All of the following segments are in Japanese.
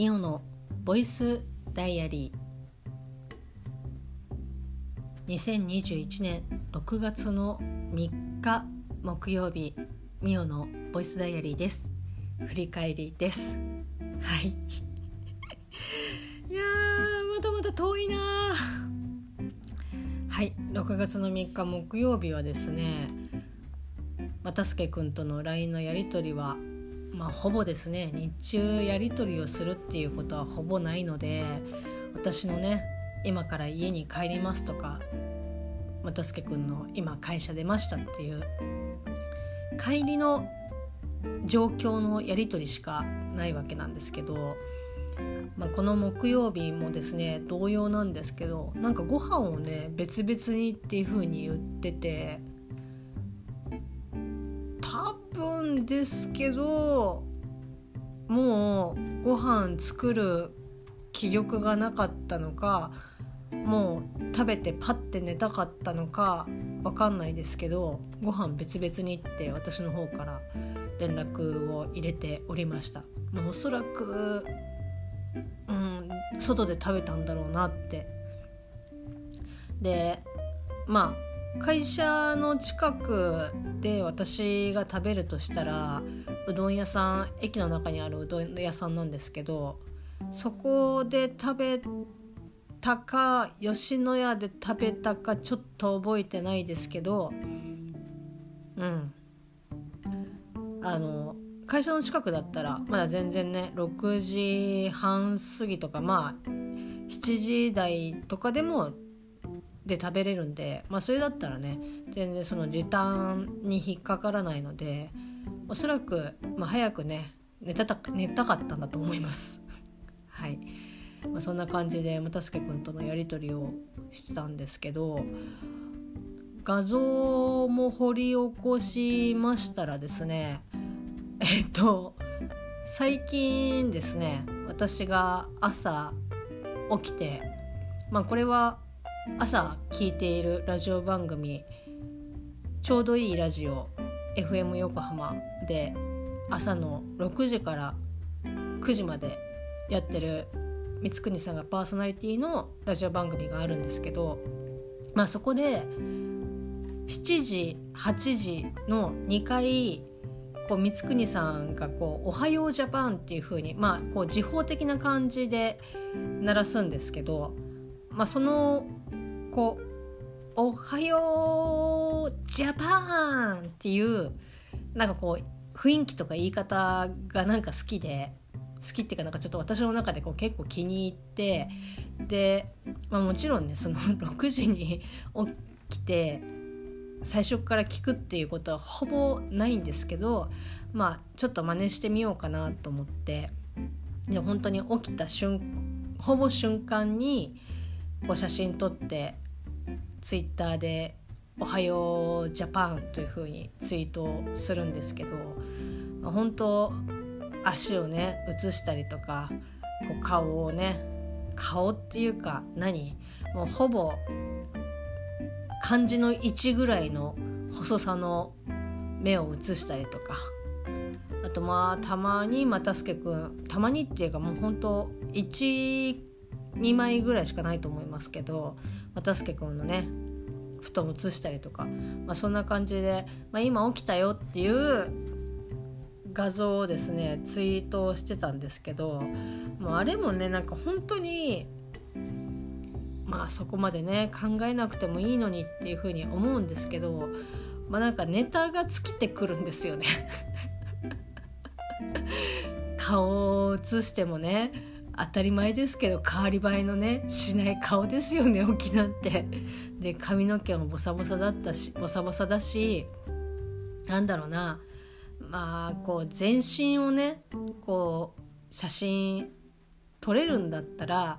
ミオのボイスダイアリー。2021年6月の3日木曜日ミオのボイスダイアリーです。振り返りです。はい。いやまだまだ遠いなはい。6月の3日木曜日はですね又助君との LINE のやり取りはまあ、ほぼですね日中やり取りをするっていうことはほぼないので私のね今から家に帰りますとか又助君の今会社出ましたっていう帰りの状況のやり取りしかないわけなんですけど、まあ、この木曜日もですね同様なんですけどなんかご飯をね別々にっていう風に言ってて分ですけどもうご飯作る気力がなかったのかもう食べてパッて寝たかったのか分かんないですけどご飯別々にって私の方から連絡を入れておりました。もうおそらくうん外で食べたんだろうなって。でまあ会社の近くで私が食べるとしたらうどん屋さん駅の中にあるうどん屋さんなんですけどそこで食べたか吉野家で食べたかちょっと覚えてないですけどうん。あの会社の近くだったらまだ全然ね6時半過ぎとかまあ7時台とかでもで食べれるんで、まあ、それだったらね全然その時短に引っかからないのでおそらく、まあ、早くね寝たた寝たかったんだと思います。はい、まあ、そんな感じで又助君とのやり取りをしてたんですけど画像も掘り起こしましたらですねえっと最近ですね私が朝起きてまあこれは朝聞いているラジオ番組「ちょうどいいラジオ FM 横浜」で朝の6時から9時までやってる光國さんがパーソナリティのラジオ番組があるんですけど、まあ、そこで7時8時の2回こう光國さんがこう「おはようジャパン」っていう風にまあこう時報的な感じで鳴らすんですけど、まあ、そのこう「おはようジャパン!」っていうなんかこう雰囲気とか言い方がなんか好きで好きっていうかなんかちょっと私の中でこう結構気に入ってで、まあ、もちろんねその 6時に起きて最初から聞くっていうことはほぼないんですけどまあちょっと真似してみようかなと思ってで本当に起きた瞬ほぼ瞬間にこう写真撮ってツイッターで「おはようジャパン」というふうにツイートするんですけど、本当足をね写したりとかこう顔をね顔っていうか何？もうほぼ漢字の1ぐらいの細さの目を写したりとか。あとまあたまに又助君たまにっていうかもう本当1 2枚ぐらいしかないと思いますけど又助君のね布団写したりとか、まあ、そんな感じで、まあ、今起きたよっていう画像をですねツイートしてたんですけどもうあれもねなんか本当にまあそこまでね考えなくてもいいのにっていうふうに思うんですけどまあなんかネタが尽きてくるんですよね。顔を写してもね当たり前ですけど変わり映えのねしない顔ですよね沖縄って。で髪の毛もボサボサだったしボサボサだしなんだろうな。まあこう全身をねこう写真撮れるんだったら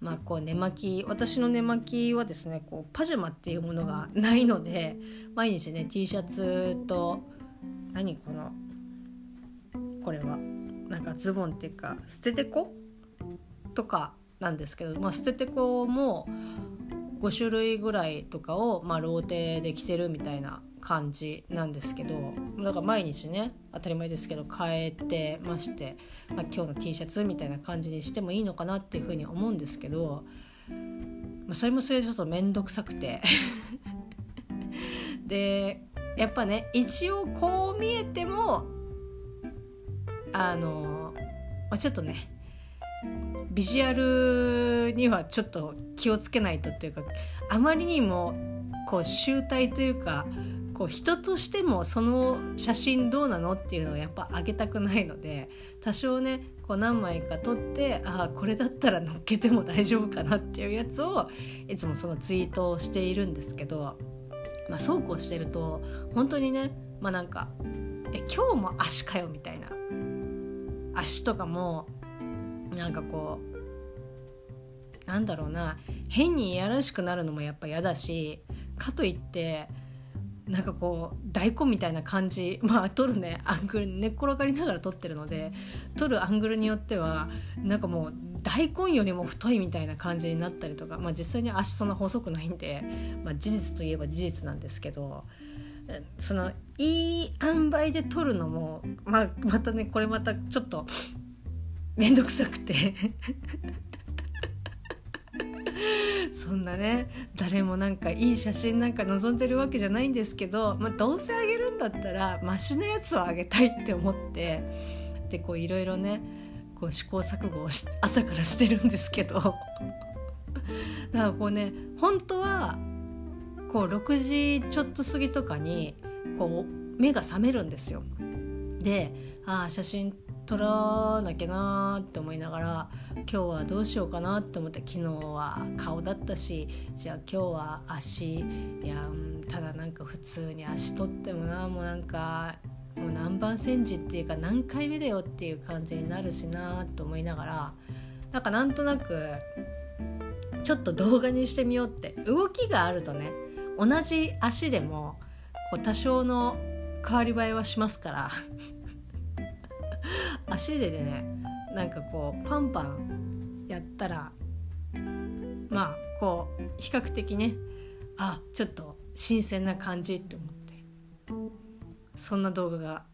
まあこう寝巻き私の寝巻きはですねこうパジャマっていうものがないので毎日ね T シャツと何このこれはなんかズボンっていうか捨ててこ？とかなんですけど、まあ、捨ててこうも5種類ぐらいとかを、まあ、ローテで着てるみたいな感じなんですけどだから毎日ね当たり前ですけど変えてまして、まあ、今日の T シャツみたいな感じにしてもいいのかなっていうふうに思うんですけど、まあ、それもそれでちょっと面倒くさくて。でやっぱね一応こう見えてもあの、ま、ちょっとねビジュアルにはちょっと気をつけないとっていうかあまりにもこう集大というかこう人としてもその写真どうなのっていうのをやっぱ上げたくないので多少ねこう何枚か撮ってああこれだったら載っけても大丈夫かなっていうやつをいつもそのツイートをしているんですけど、まあ、そうこうしてると本当にねまあなんか「え今日も足かよ」みたいな。足とかもなんかこうなんだろうな変にいやらしくなるのもやっぱ嫌だしかといってなんかこう大根みたいな感じまあ撮るねアングル寝っ転がりながら撮ってるので撮るアングルによってはなんかもう大根よりも太いみたいな感じになったりとか、まあ、実際に足そんな細くないんで、まあ、事実といえば事実なんですけどそのいい塩梅で撮るのも、まあ、またねこれまたちょっと面倒くさくて。そんなね誰もなんかいい写真なんか望んでるわけじゃないんですけど、まあ、どうせあげるんだったらマシなやつをあげたいって思ってでこういろいろねこう試行錯誤をし朝からしてるんですけど だからこうね本当はこう6時ちょっと過ぎとかにこう目が覚めるんですよ。でああ写真撮らなきゃなって思いながら今日はどうしようかなって思って昨日は顔だったしじゃあ今日は足いや、ただなんか普通に足取ってもなもうなんかもう何番煎じっていうか何回目だよっていう感じになるしなと思いながらなんかなんとなくちょっと動画にしてみようって動きがあるとね同じ足でもこう多少の変わり映えはしますから。足でねなんかこうパンパンやったらまあこう比較的ねあちょっと新鮮な感じって思ってそんな動画が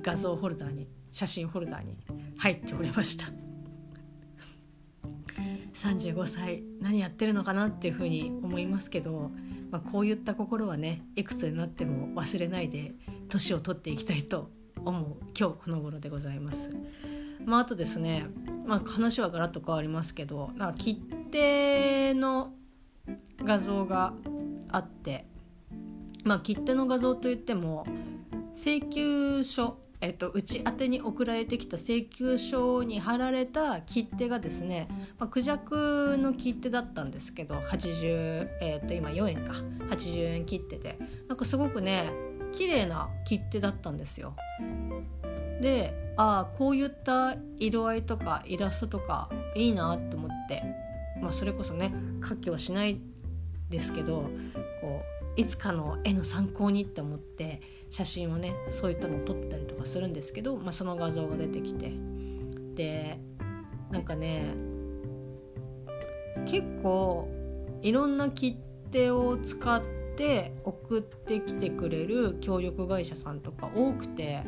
画像ホルダーに写真ホルダーに入っておりました。35歳何やってるのかなっていうふうに思いますけど、まあ、こういった心はねいくつになっても忘れないで年を取っていきたいと思う今日この頃でございます。まあ、あとですね、まあ、話はガラッと変わりますけどなんか切手の画像があって、まあ、切手の画像といっても請求書えっと、うち宛に送られてきた請求書に貼られた切手がですね、まあ、クジャクの切手だったんですけど80、えっと今4円か80円切手でなんかすごくね綺麗な切手だったんですよ。でああこういった色合いとかイラストとかいいなと思って、まあ、それこそね書きはしないですけどこういつかの絵の参考にって思って写真をねそういったのを撮ったりとかするんですけど、まあ、その画像が出てきてでなんかね結構いろんな切手を使って送ってきてくれる協力会社さんとか多くて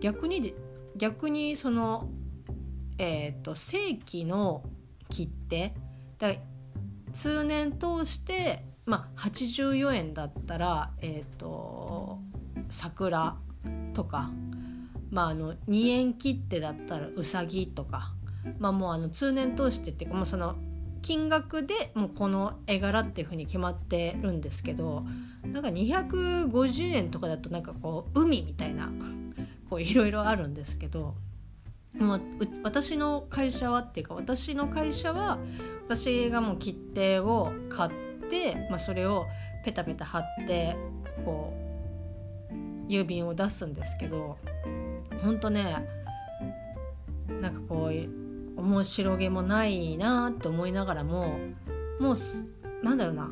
逆に逆にそのえっ、ー、と正規の切手だ通年通してまあ84円だったらえっ、ー、と桜とかまああの2円切手だったらうさぎとかまあもうあの通年通してっていうかもうその金額でもうこの絵柄っていう風に決まってるんですけどなんか250円とかだとなんかこう海みたいな こういろいろあるんですけどもう私の会社はっていうか私の会社は私がもう切手を買って、まあ、それをペタペタ貼ってこう郵便を出すんですけどほんとねなんかこう面白げもないなと思いながらももうなんだろうな。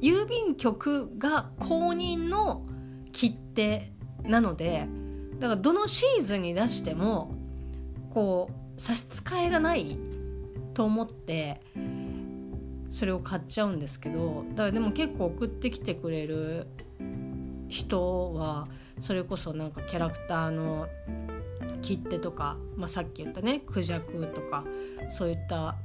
郵便局が公認の切手なのでだからどのシーズンに出してもこう差し支えがないと思ってそれを買っちゃうんですけどだからでも結構送ってきてくれる人はそれこそなんかキャラクターの切手とか、まあ、さっき言ったねクジャクとかそういった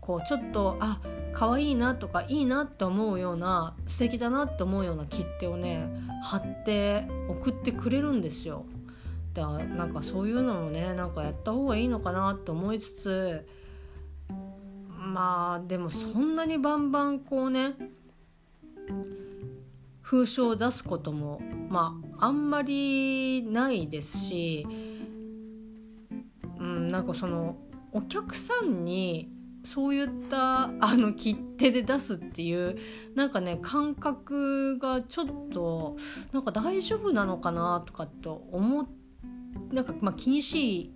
こうちょっとあ可愛いなとかいいなって思うような素敵だなって思うような切手をね貼って送ってくれるんですよ。だからなんかそういうのもねなんかやった方がいいのかなって思いつつまあでもそんなにバンバンこうね封書を出すこともまああんまりないですし、なんかそのお客さんにそういったあの切手で出すっていうなんかね感覚がちょっとなんか大丈夫なのかなとかって思っなんかまあ気にし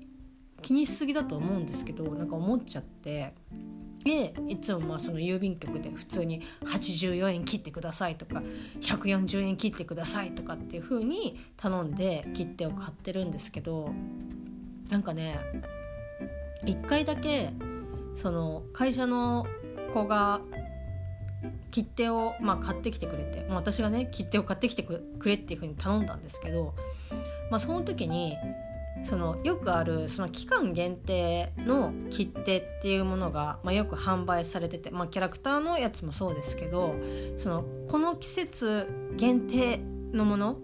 気にしすぎだと思うんですけどなんか思っちゃってでいつもまあその郵便局で普通に84円切ってくださいとか140円切ってくださいとかっていう風に頼んで切手を買ってるんですけどなんかね1回だけその会社の子が切手を、まあ、買ってきてくれて、まあ、私がね切手を買ってきてくれっていう風に頼んだんですけど、まあ、その時にそのよくあるその期間限定の切手っていうものが、まあ、よく販売されてて、まあ、キャラクターのやつもそうですけどそのこの季節限定のもの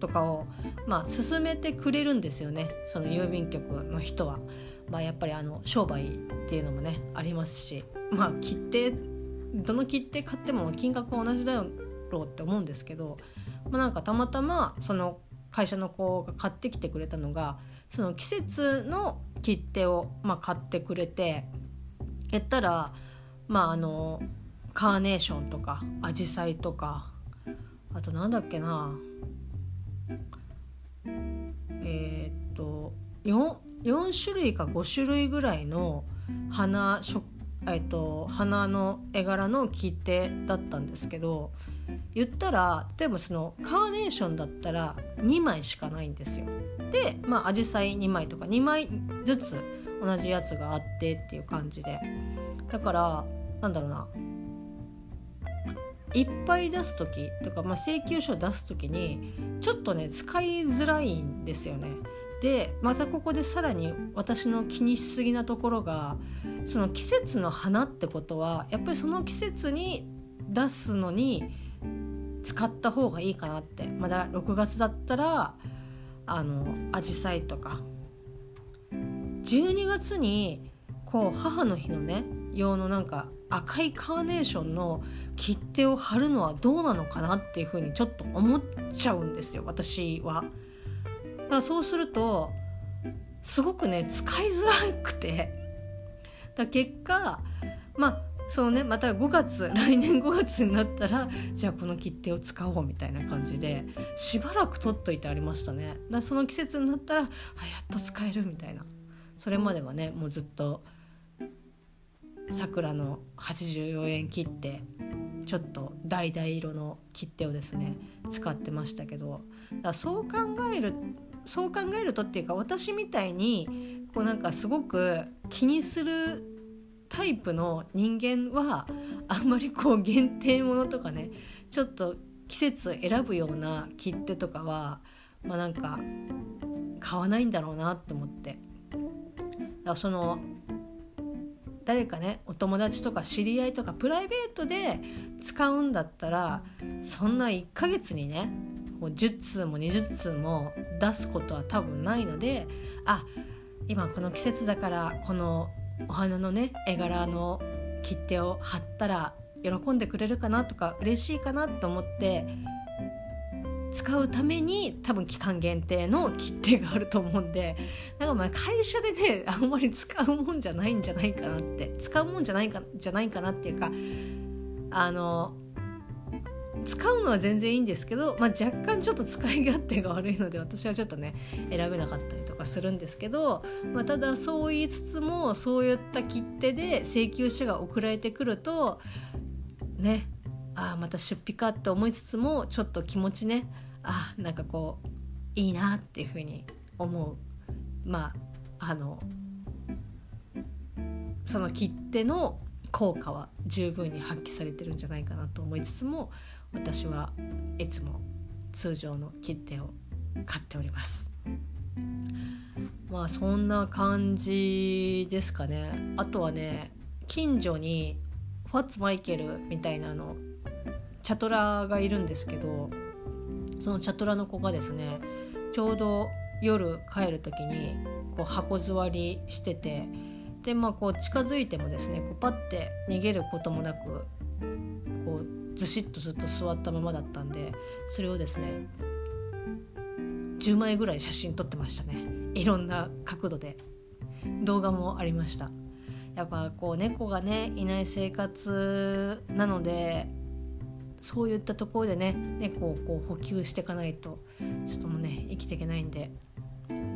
とかを、まあ、進めてくれるんですよねその郵便局の人は。まあ、やっぱりあの商売っていうのもねありますし、まあ、切手どの切手買っても金額は同じだろうって思うんですけど、まあ、なんかたまたまその会社の子が買ってきてくれたのがその季節の切手を、まあ、買ってくれてやったらまああのカーネーションとかアジサイとかあとなんだっけなえー、っと 4, 種類か5種類ぐらいの花えっと、花の絵柄の切手だったんですけど言ったら例えばそのカーネーションだったら2枚しかないんですよ。でまあアジサイ2枚とか2枚ずつ同じやつがあってっていう感じでだからなんだろうないっぱい出す時とか、まあ、請求書出す時にちょっとね使いづらいんですよね。でまたここでさらに私の気にしすぎなところがその季節の花ってことはやっぱりその季節に出すのに使った方がいいかなってまだ6月だったらあのアジサイとか12月にこう母の日のね用のなんか赤いカーネーションの切手を貼るのはどうなのかなっていうふうにちょっと思っちゃうんですよ私は。だからそうするとすごくね使いづらくて。だ結果まあそうねまた5月来年5月になったらじゃあこの切手を使おうみたいな感じでしばらく取っといてありましたね。だその季節になったらあやっと使えるみたいな。それまではねもうずっと桜の84円切ってちょっと橙色の切手をですね使ってましたけど。だそう考えるそう考えるとっていうか私みたいにこうなんかすごく気にするタイプの人間はあんまりこう限定ものとかね ちょっと季節選ぶような切手とかはまあなんか買わないんだろうなって思って。だからその誰かねお友達とか知り合いとかプライベートで使うんだったらそんな1ヶ月にねもう10通も20通も出すことは多分ないのであ今この季節だからこのお花のね絵柄の切手を貼ったら喜んでくれるかなとか嬉しいかなと思って使うために多分期間限定の切手があると思うんでなんかまあ会社でねあんまり使うもんじゃないんじゃないかなって使うもんじゃないかじゃないかなっていうかあの使うのは全然いいんですけど、まあ、若干ちょっと使い勝手が悪いので私はちょっとね選べなかったりとかするんですけど、まあ、ただそう言いつつもそういった切手で請求書が送られてくるとねああまた出費かって思いつつもちょっと気持ちねあなんかこういいなっていうふうに思う。まああのその切手の効果は十分に発揮されてるんじゃないかなと思いつつも私はいつも通常の切手を買っております。まあそんな感じですかね。あとはね近所にファッツマイケルみたいなのチャトラがいるんですけどそのチャトラの子がですねちょうど夜帰る時にこう箱座りしててでまあこう近づいてもですねこうパッて逃げることもなくずしっとずっと座ったままだったんでそれをですね10枚ぐらい写真撮ってましたね。いろんな角度で。動画もありました。やっぱこう猫がねいない生活なのでそういったところでね猫をこう補給していかないとちょっともうね生きていけないんで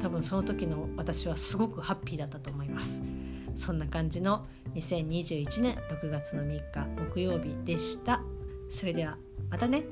多分その時の私はすごくハッピーだったと思います。そんな感じの2021年6月の3日木曜日でした。それではまたね。